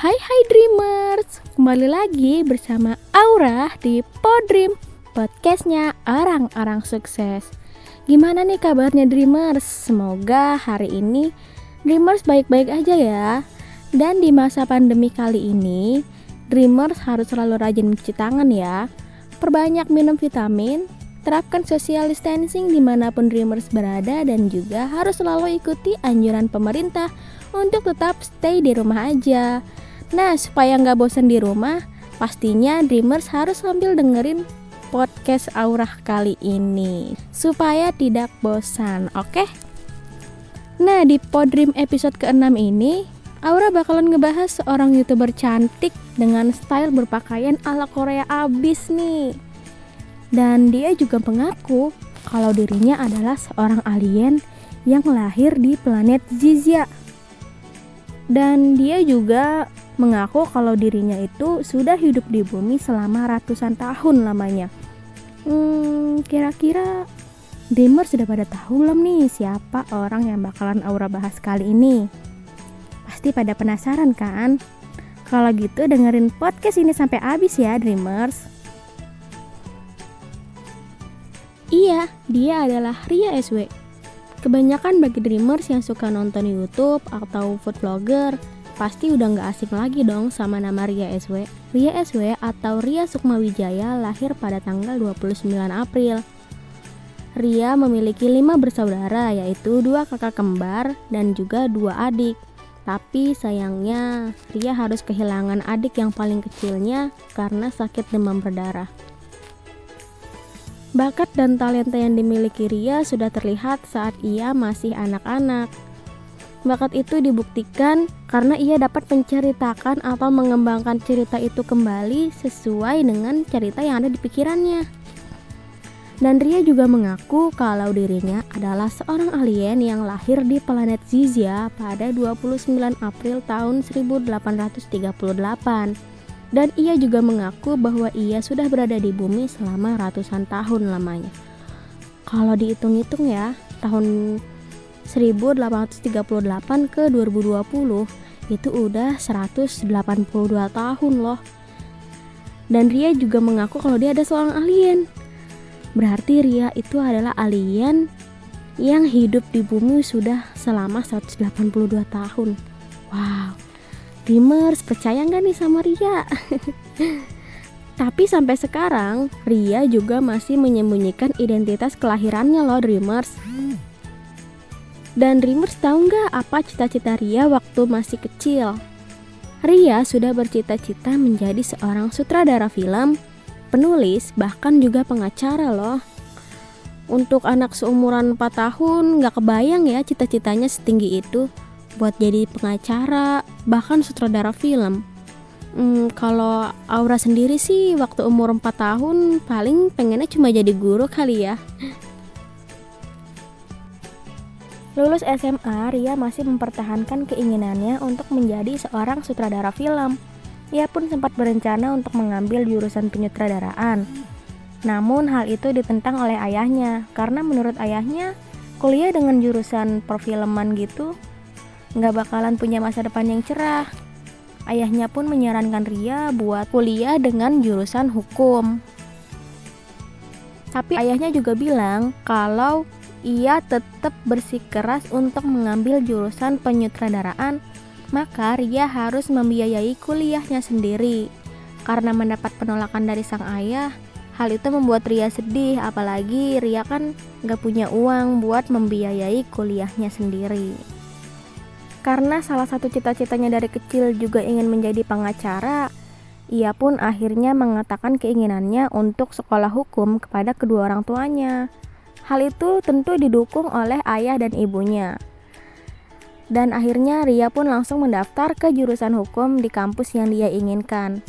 Hai hai Dreamers, kembali lagi bersama Aura di Podream, podcastnya orang-orang sukses. Gimana nih kabarnya Dreamers? Semoga hari ini Dreamers baik-baik aja ya. Dan di masa pandemi kali ini, Dreamers harus selalu rajin mencuci tangan ya. Perbanyak minum vitamin, terapkan social distancing di mana pun Dreamers berada dan juga harus selalu ikuti anjuran pemerintah untuk tetap stay di rumah aja. Nah, supaya nggak bosan di rumah, pastinya Dreamers harus sambil dengerin podcast Aurah kali ini supaya tidak bosan, oke? Okay? Nah, di Podream episode ke-6 ini, Aura bakalan ngebahas seorang YouTuber cantik dengan style berpakaian ala Korea abis nih. Dan dia juga mengaku kalau dirinya adalah seorang alien yang lahir di planet Zizia. Dan dia juga mengaku kalau dirinya itu sudah hidup di bumi selama ratusan tahun lamanya. Hmm, kira-kira Dreamer sudah pada tahu belum nih siapa orang yang bakalan Aura bahas kali ini? Pasti pada penasaran kan? Kalau gitu dengerin podcast ini sampai habis ya Dreamers. Iya, dia adalah Ria SW. Kebanyakan bagi Dreamers yang suka nonton YouTube atau food vlogger, pasti udah nggak asing lagi dong sama nama Ria SW. Ria SW atau Ria Sukma Wijaya lahir pada tanggal 29 April. Ria memiliki lima bersaudara yaitu dua kakak kembar dan juga dua adik. Tapi sayangnya Ria harus kehilangan adik yang paling kecilnya karena sakit demam berdarah. Bakat dan talenta yang dimiliki Ria sudah terlihat saat ia masih anak-anak. Bakat itu dibuktikan karena ia dapat menceritakan atau mengembangkan cerita itu kembali sesuai dengan cerita yang ada di pikirannya. Dan Ria juga mengaku kalau dirinya adalah seorang alien yang lahir di planet Zizia pada 29 April tahun 1838. Dan ia juga mengaku bahwa ia sudah berada di bumi selama ratusan tahun lamanya. Kalau dihitung-hitung ya, tahun 1838 ke 2020 itu udah 182 tahun loh. Dan Ria juga mengaku kalau dia ada seorang alien. Berarti Ria itu adalah alien yang hidup di bumi sudah selama 182 tahun. Wow. Dreamers percaya nggak nih sama Ria? Tapi sampai sekarang Ria juga masih menyembunyikan identitas kelahirannya loh Dreamers. Dan Dreamers tahu nggak apa cita-cita Ria waktu masih kecil? Ria sudah bercita-cita menjadi seorang sutradara film, penulis, bahkan juga pengacara loh. Untuk anak seumuran 4 tahun nggak kebayang ya cita-citanya setinggi itu buat jadi pengacara, bahkan sutradara film. Hmm, kalau Aura sendiri sih waktu umur 4 tahun paling pengennya cuma jadi guru kali ya. Lulus SMA, Ria masih mempertahankan keinginannya untuk menjadi seorang sutradara film. Ia pun sempat berencana untuk mengambil jurusan penyutradaraan. Namun hal itu ditentang oleh ayahnya, karena menurut ayahnya, kuliah dengan jurusan perfilman gitu nggak bakalan punya masa depan yang cerah. Ayahnya pun menyarankan Ria buat kuliah dengan jurusan hukum. Tapi ayahnya juga bilang kalau ia tetap bersikeras untuk mengambil jurusan penyutradaraan, maka Ria harus membiayai kuliahnya sendiri. Karena mendapat penolakan dari sang ayah, hal itu membuat Ria sedih, apalagi Ria kan gak punya uang buat membiayai kuliahnya sendiri. Karena salah satu cita-citanya dari kecil juga ingin menjadi pengacara, ia pun akhirnya mengatakan keinginannya untuk sekolah hukum kepada kedua orang tuanya. Hal itu tentu didukung oleh ayah dan ibunya. Dan akhirnya Ria pun langsung mendaftar ke jurusan hukum di kampus yang dia inginkan.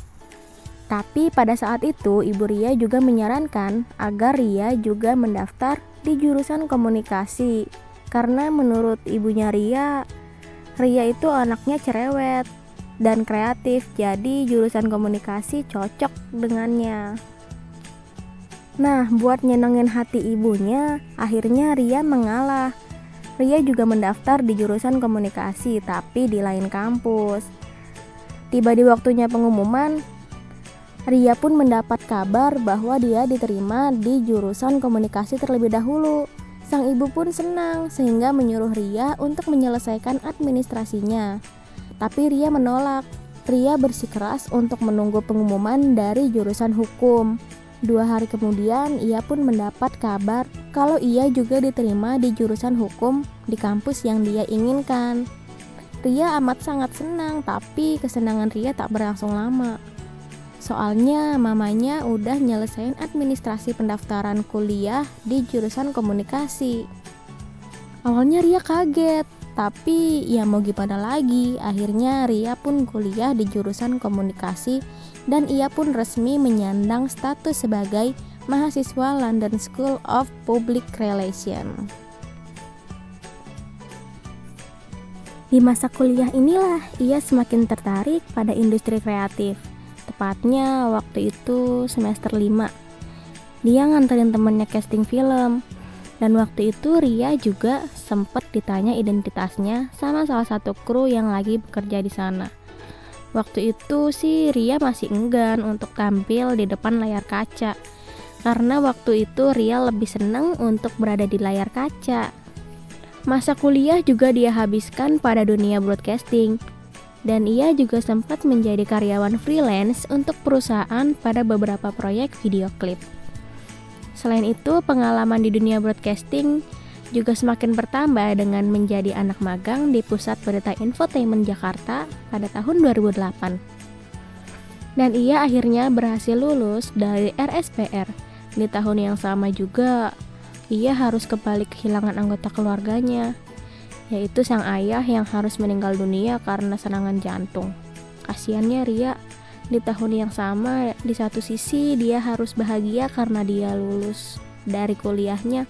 Tapi pada saat itu Ibu Ria juga menyarankan agar Ria juga mendaftar di jurusan komunikasi. Karena menurut ibunya Ria, Ria itu anaknya cerewet dan kreatif, jadi jurusan komunikasi cocok dengannya. Nah, buat nyenengin hati ibunya, akhirnya Ria mengalah. Ria juga mendaftar di jurusan komunikasi, tapi di lain kampus. Tiba di waktunya pengumuman, Ria pun mendapat kabar bahwa dia diterima di jurusan komunikasi terlebih dahulu. Sang ibu pun senang sehingga menyuruh Ria untuk menyelesaikan administrasinya. Tapi Ria menolak. Ria bersikeras untuk menunggu pengumuman dari jurusan hukum. Dua hari kemudian, ia pun mendapat kabar kalau ia juga diterima di jurusan hukum di kampus yang dia inginkan. Ria amat sangat senang, tapi kesenangan Ria tak berlangsung lama. Soalnya mamanya udah nyelesain administrasi pendaftaran kuliah di jurusan komunikasi. Awalnya Ria kaget, tapi ya mau gimana lagi, akhirnya Ria pun kuliah di jurusan komunikasi dan ia pun resmi menyandang status sebagai mahasiswa London School of Public Relations. Di masa kuliah inilah ia semakin tertarik pada industri kreatif tepatnya waktu itu semester 5 dia nganterin temennya casting film dan waktu itu Ria juga sempet ditanya identitasnya sama salah satu kru yang lagi bekerja di sana. Waktu itu sih Ria masih enggan untuk tampil di depan layar kaca karena waktu itu Ria lebih seneng untuk berada di layar kaca. Masa kuliah juga dia habiskan pada dunia broadcasting dan ia juga sempat menjadi karyawan freelance untuk perusahaan pada beberapa proyek video klip. Selain itu, pengalaman di dunia broadcasting juga semakin bertambah dengan menjadi anak magang di Pusat Berita Infotainment Jakarta pada tahun 2008. Dan ia akhirnya berhasil lulus dari RSPR. Di tahun yang sama juga, ia harus kembali kehilangan anggota keluarganya yaitu sang ayah yang harus meninggal dunia karena serangan jantung. Kasiannya Ria di tahun yang sama di satu sisi dia harus bahagia karena dia lulus dari kuliahnya,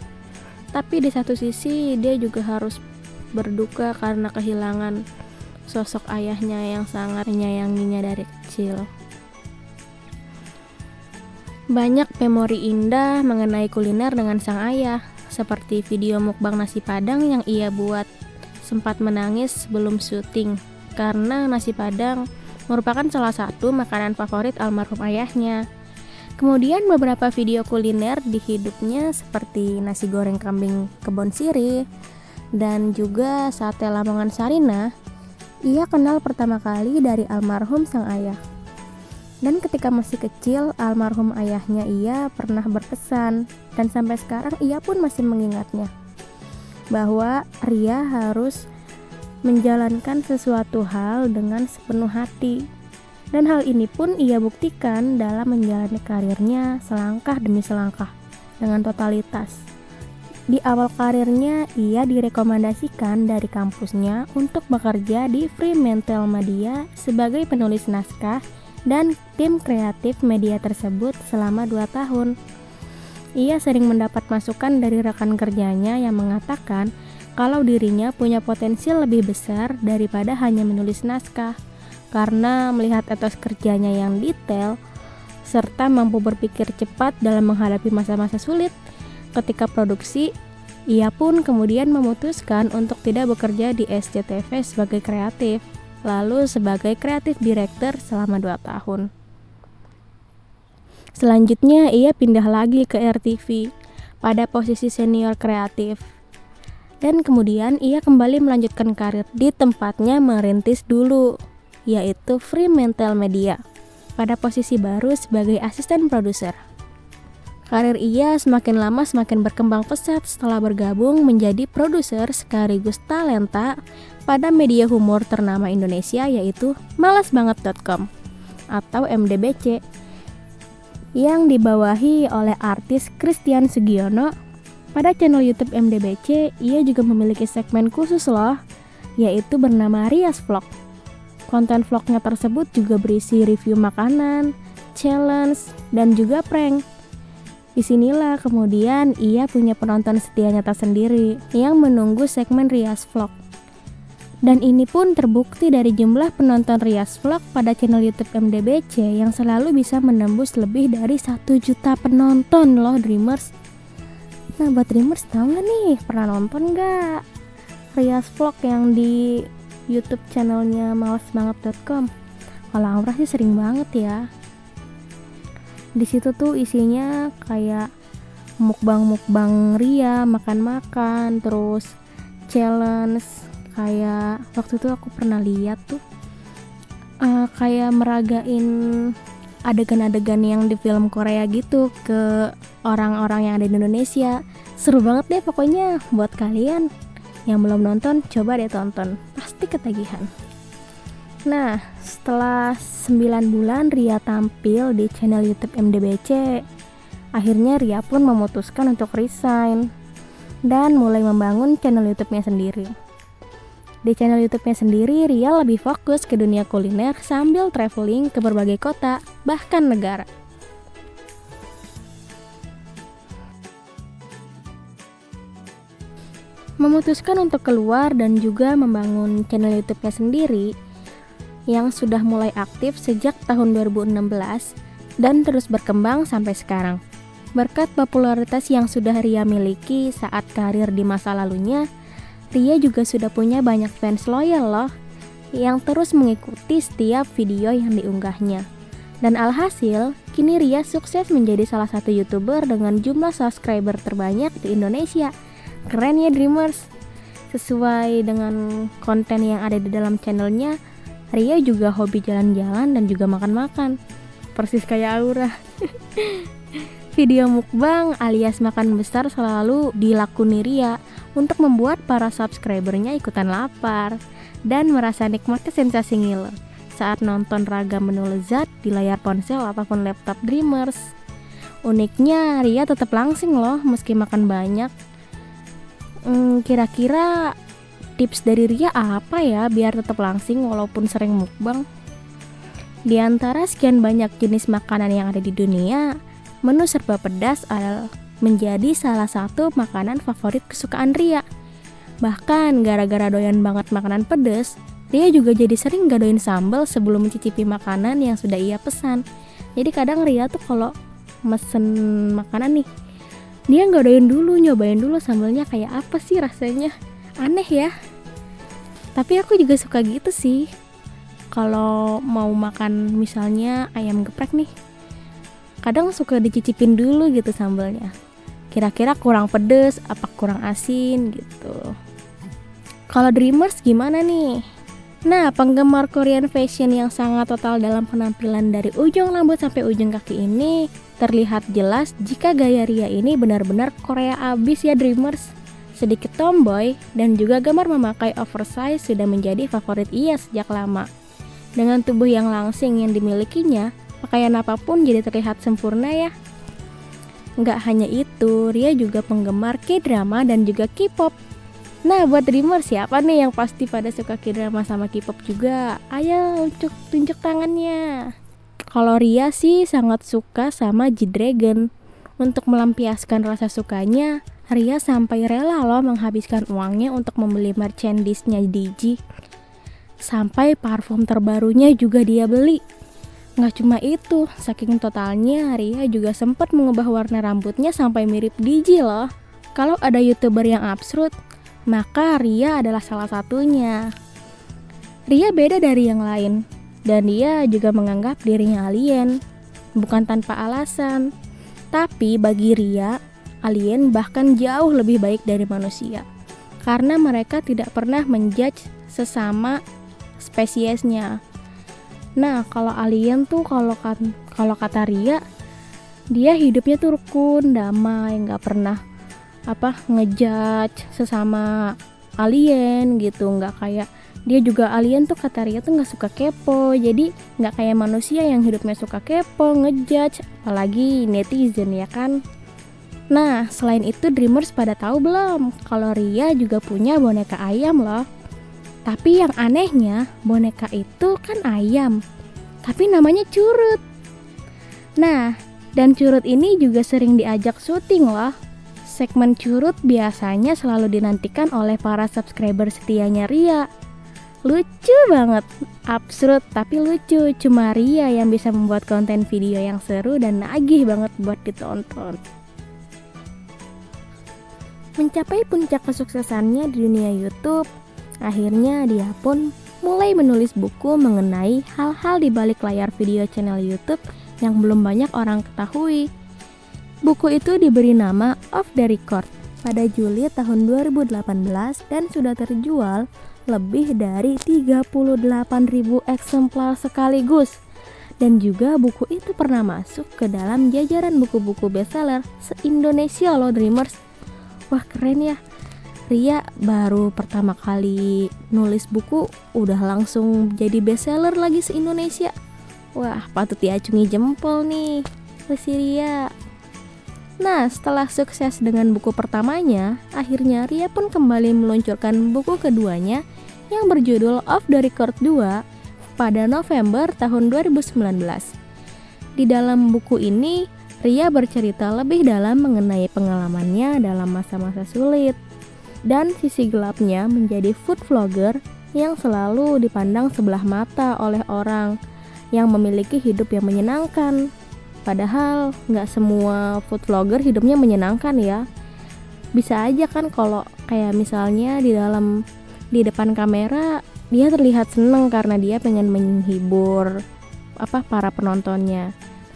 tapi di satu sisi dia juga harus berduka karena kehilangan sosok ayahnya yang sangat menyayanginya dari kecil. Banyak memori indah mengenai kuliner dengan sang ayah, seperti video mukbang nasi padang yang ia buat sempat menangis sebelum syuting karena nasi padang merupakan salah satu makanan favorit almarhum ayahnya. Kemudian beberapa video kuliner di hidupnya seperti nasi goreng kambing kebon siri dan juga sate Lamongan Sarina, ia kenal pertama kali dari almarhum sang ayah. Dan ketika masih kecil, almarhum ayahnya ia pernah berpesan dan sampai sekarang ia pun masih mengingatnya bahwa Ria harus menjalankan sesuatu hal dengan sepenuh hati. Dan hal ini pun ia buktikan dalam menjalani karirnya selangkah demi selangkah dengan totalitas. Di awal karirnya, ia direkomendasikan dari kampusnya untuk bekerja di Fremantle Media sebagai penulis naskah dan tim kreatif media tersebut selama 2 tahun. Ia sering mendapat masukan dari rekan kerjanya yang mengatakan kalau dirinya punya potensi lebih besar daripada hanya menulis naskah, karena melihat etos kerjanya yang detail serta mampu berpikir cepat dalam menghadapi masa-masa sulit ketika produksi. Ia pun kemudian memutuskan untuk tidak bekerja di SCTV sebagai kreatif, lalu sebagai kreatif director selama 2 tahun. Selanjutnya ia pindah lagi ke RTV pada posisi senior kreatif. Dan kemudian ia kembali melanjutkan karir di tempatnya merintis dulu, yaitu Fremantle Media, pada posisi baru sebagai asisten produser. Karir ia semakin lama semakin berkembang pesat setelah bergabung menjadi produser sekaligus talenta pada media humor ternama Indonesia yaitu malasbanget.com atau MDBC yang dibawahi oleh artis Christian Sugiono. Pada channel YouTube MDBC, ia juga memiliki segmen khusus loh, yaitu bernama Rias Vlog. Konten vlognya tersebut juga berisi review makanan, challenge, dan juga prank. Di sinilah kemudian ia punya penonton setianya tersendiri yang menunggu segmen Rias Vlog. Dan ini pun terbukti dari jumlah penonton Rias Vlog pada channel YouTube MDBC yang selalu bisa menembus lebih dari 1 juta penonton loh Dreamers. Nah buat Dreamers tahu nggak nih pernah nonton nggak Rias Vlog yang di YouTube channelnya malesbanget.com? Kalau Aura sih sering banget ya. Di situ tuh isinya kayak mukbang-mukbang Ria, makan-makan, terus challenge kayak waktu itu aku pernah lihat tuh uh, kayak meragain adegan-adegan yang di film Korea gitu ke orang-orang yang ada di Indonesia seru banget deh pokoknya buat kalian yang belum nonton coba deh tonton. Pasti ketagihan. Nah setelah 9 bulan Ria tampil di channel YouTube MDBC akhirnya Ria pun memutuskan untuk resign dan mulai membangun channel YouTube-nya sendiri. Di channel YouTube-nya sendiri, Ria lebih fokus ke dunia kuliner sambil traveling ke berbagai kota, bahkan negara. Memutuskan untuk keluar dan juga membangun channel YouTube-nya sendiri yang sudah mulai aktif sejak tahun 2016 dan terus berkembang sampai sekarang. Berkat popularitas yang sudah Ria miliki saat karir di masa lalunya, Ria juga sudah punya banyak fans loyal loh yang terus mengikuti setiap video yang diunggahnya. Dan alhasil, kini Ria sukses menjadi salah satu YouTuber dengan jumlah subscriber terbanyak di Indonesia. Keren ya Dreamers! Sesuai dengan konten yang ada di dalam channelnya, Ria juga hobi jalan-jalan dan juga makan-makan. Persis kayak Aura. Video mukbang alias makan besar selalu dilakoni Ria untuk membuat para subscribernya ikutan lapar dan merasa nikmatnya sensasi ngiler saat nonton ragam menu lezat di layar ponsel ataupun laptop Dreamers. Uniknya, Ria tetap langsing loh meski makan banyak. Hmm, kira-kira tips dari Ria apa ya biar tetap langsing walaupun sering mukbang? Di antara sekian banyak jenis makanan yang ada di dunia, menu serba pedas adalah menjadi salah satu makanan favorit kesukaan Ria. Bahkan gara-gara doyan banget makanan pedas, Ria juga jadi sering gadoin sambal sebelum mencicipi makanan yang sudah ia pesan. Jadi kadang Ria tuh kalau mesen makanan nih, dia doyan dulu, nyobain dulu sambalnya kayak apa sih rasanya. Aneh ya. Tapi aku juga suka gitu sih. Kalau mau makan misalnya ayam geprek nih, kadang suka dicicipin dulu gitu sambalnya kira-kira kurang pedes apa kurang asin gitu kalau Dreamers gimana nih? Nah, penggemar Korean fashion yang sangat total dalam penampilan dari ujung rambut sampai ujung kaki ini terlihat jelas jika gaya Ria ini benar-benar Korea abis ya Dreamers. Sedikit tomboy dan juga gemar memakai oversize sudah menjadi favorit ia sejak lama. Dengan tubuh yang langsing yang dimilikinya, pakaian apa pun jadi terlihat sempurna ya. Nggak hanya itu, Ria juga penggemar K-drama dan juga K-pop. Nah, buat dreamer siapa nih yang pasti pada suka K-drama sama K-pop juga? Ayo, tunjuk, tunjuk tangannya. Kalau Ria sih sangat suka sama G-Dragon. Untuk melampiaskan rasa sukanya, Ria sampai rela loh menghabiskan uangnya untuk membeli merchandise-nya DG. Sampai parfum terbarunya juga dia beli. Nggak cuma itu, saking totalnya Ria juga sempat mengubah warna rambutnya sampai mirip Diji loh. Kalau ada youtuber yang absurd, maka Ria adalah salah satunya. Ria beda dari yang lain, dan dia juga menganggap dirinya alien. Bukan tanpa alasan, tapi bagi Ria, alien bahkan jauh lebih baik dari manusia. Karena mereka tidak pernah menjudge sesama spesiesnya Nah, kalau alien tuh kalau kan kalau kata Ria dia hidupnya tuh rukun, damai, nggak pernah apa ngejudge sesama alien gitu, nggak kayak dia juga alien tuh kata Ria tuh nggak suka kepo, jadi nggak kayak manusia yang hidupnya suka kepo, ngejudge, apalagi netizen ya kan. Nah, selain itu Dreamers pada tahu belum kalau Ria juga punya boneka ayam loh. Tapi yang anehnya, boneka itu kan ayam, tapi namanya curut. Nah, dan curut ini juga sering diajak syuting loh. Segmen curut biasanya selalu dinantikan oleh para subscriber setianya Ria. Lucu banget, absurd tapi lucu. Cuma Ria yang bisa membuat konten video yang seru dan nagih banget buat ditonton. Mencapai puncak kesuksesannya di dunia YouTube, Akhirnya dia pun mulai menulis buku mengenai hal-hal di balik layar video channel YouTube yang belum banyak orang ketahui. Buku itu diberi nama Off the Record pada Juli tahun 2018 dan sudah terjual lebih dari 38.000 eksemplar sekaligus. Dan juga buku itu pernah masuk ke dalam jajaran buku-buku bestseller se-Indonesia loh Dreamers. Wah keren ya. Ria baru pertama kali nulis buku udah langsung jadi bestseller lagi se-Indonesia. Wah patut diacungi jempol nih. Si Ria. Nah, setelah sukses dengan buku pertamanya, akhirnya Ria pun kembali meluncurkan buku keduanya yang berjudul Off the Record 2 pada November tahun 2019. Di dalam buku ini, Ria bercerita lebih dalam mengenai pengalamannya dalam masa-masa sulit dan sisi gelapnya menjadi food vlogger yang selalu dipandang sebelah mata oleh orang yang memiliki hidup yang menyenangkan Padahal nggak semua food vlogger hidupnya menyenangkan ya. Bisa aja kan kalau kayak misalnya di dalam di depan kamera dia terlihat seneng karena dia pengen menghibur apa para penontonnya.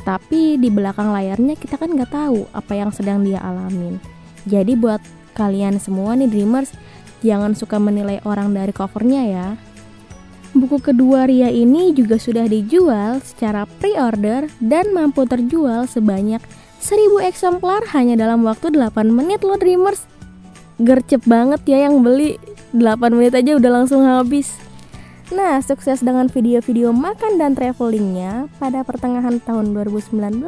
Tapi di belakang layarnya kita kan nggak tahu apa yang sedang dia alamin. Jadi buat kalian semua nih dreamers jangan suka menilai orang dari covernya ya. Buku kedua Ria ini juga sudah dijual secara pre-order dan mampu terjual sebanyak 1000 eksemplar hanya dalam waktu 8 menit loh Dreamers. Gercep banget ya yang beli, 8 menit aja udah langsung habis. Nah, sukses dengan video-video makan dan travelingnya pada pertengahan tahun 2019,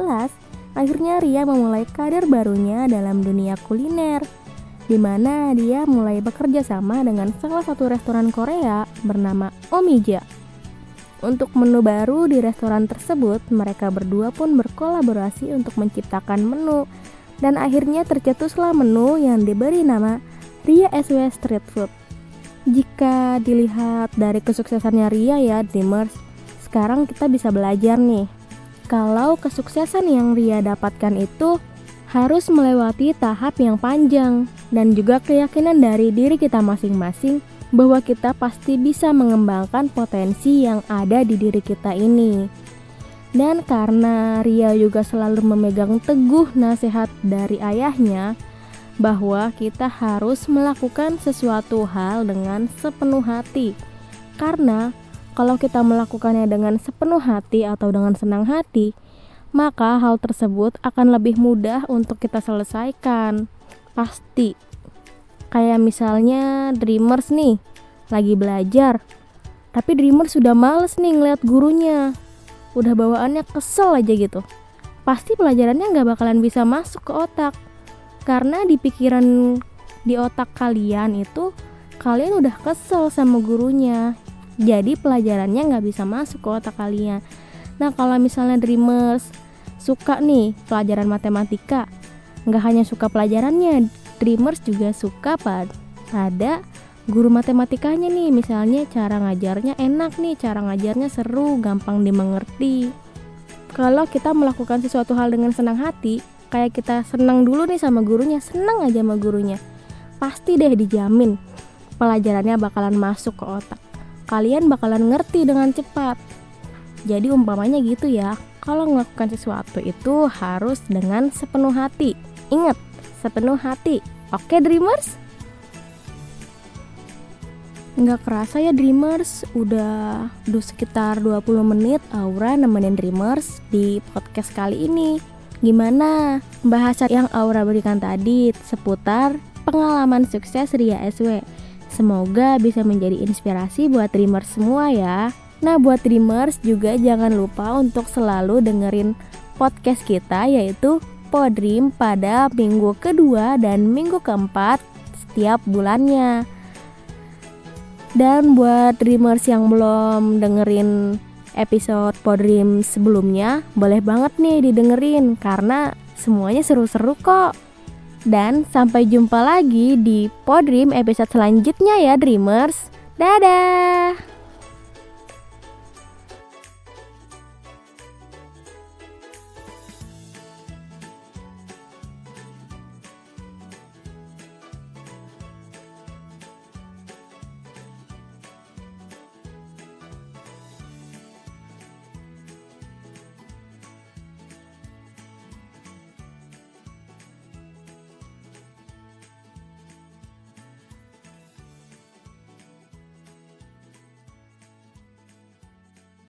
akhirnya Ria memulai karir barunya dalam dunia kuliner di mana dia mulai bekerja sama dengan salah satu restoran Korea bernama Omija. Untuk menu baru di restoran tersebut, mereka berdua pun berkolaborasi untuk menciptakan menu dan akhirnya tercetuslah menu yang diberi nama Ria SW Street Food. Jika dilihat dari kesuksesannya Ria ya, Dreamers, sekarang kita bisa belajar nih. Kalau kesuksesan yang Ria dapatkan itu harus melewati tahap yang panjang dan juga keyakinan dari diri kita masing-masing bahwa kita pasti bisa mengembangkan potensi yang ada di diri kita ini. Dan karena Ria juga selalu memegang teguh nasihat dari ayahnya bahwa kita harus melakukan sesuatu hal dengan sepenuh hati. Karena kalau kita melakukannya dengan sepenuh hati atau dengan senang hati, maka hal tersebut akan lebih mudah untuk kita selesaikan. Pasti. Kayak misalnya Dreamers nih, lagi belajar. Tapi Dreamers sudah males nih ngeliat gurunya. Udah bawaannya kesel aja gitu. Pasti pelajarannya nggak bakalan bisa masuk ke otak. Karena di pikiran di otak kalian itu kalian udah kesel sama gurunya. Jadi pelajarannya nggak bisa masuk ke otak kalian. Nah kalau misalnya Dreamers suka nih pelajaran matematika, nggak hanya suka pelajarannya, Dreamers juga suka pada guru matematikanya nih. Misalnya cara ngajarnya enak nih, cara ngajarnya seru, gampang dimengerti. Kalau kita melakukan sesuatu hal dengan senang hati, kayak kita senang dulu nih sama gurunya, senang aja sama gurunya, pasti deh dijamin pelajarannya bakalan masuk ke otak. Kalian bakalan ngerti dengan cepat. Jadi umpamanya gitu ya, kalau melakukan sesuatu itu harus dengan sepenuh hati. Ingat, sepenuh hati. Oke Dreamers? Nggak kerasa ya Dreamers, udah udah sekitar 20 menit Aura nemenin Dreamers di podcast kali ini. Gimana bahasan yang Aura berikan tadi seputar pengalaman sukses Ria SW? Semoga bisa menjadi inspirasi buat Dreamers semua ya. Nah, buat Dreamers juga jangan lupa untuk selalu dengerin podcast kita yaitu Podream pada minggu kedua dan minggu keempat setiap bulannya. Dan buat Dreamers yang belum dengerin episode Podream sebelumnya, boleh banget nih didengerin karena semuanya seru-seru kok. Dan sampai jumpa lagi di Podream episode selanjutnya ya Dreamers. Dadah!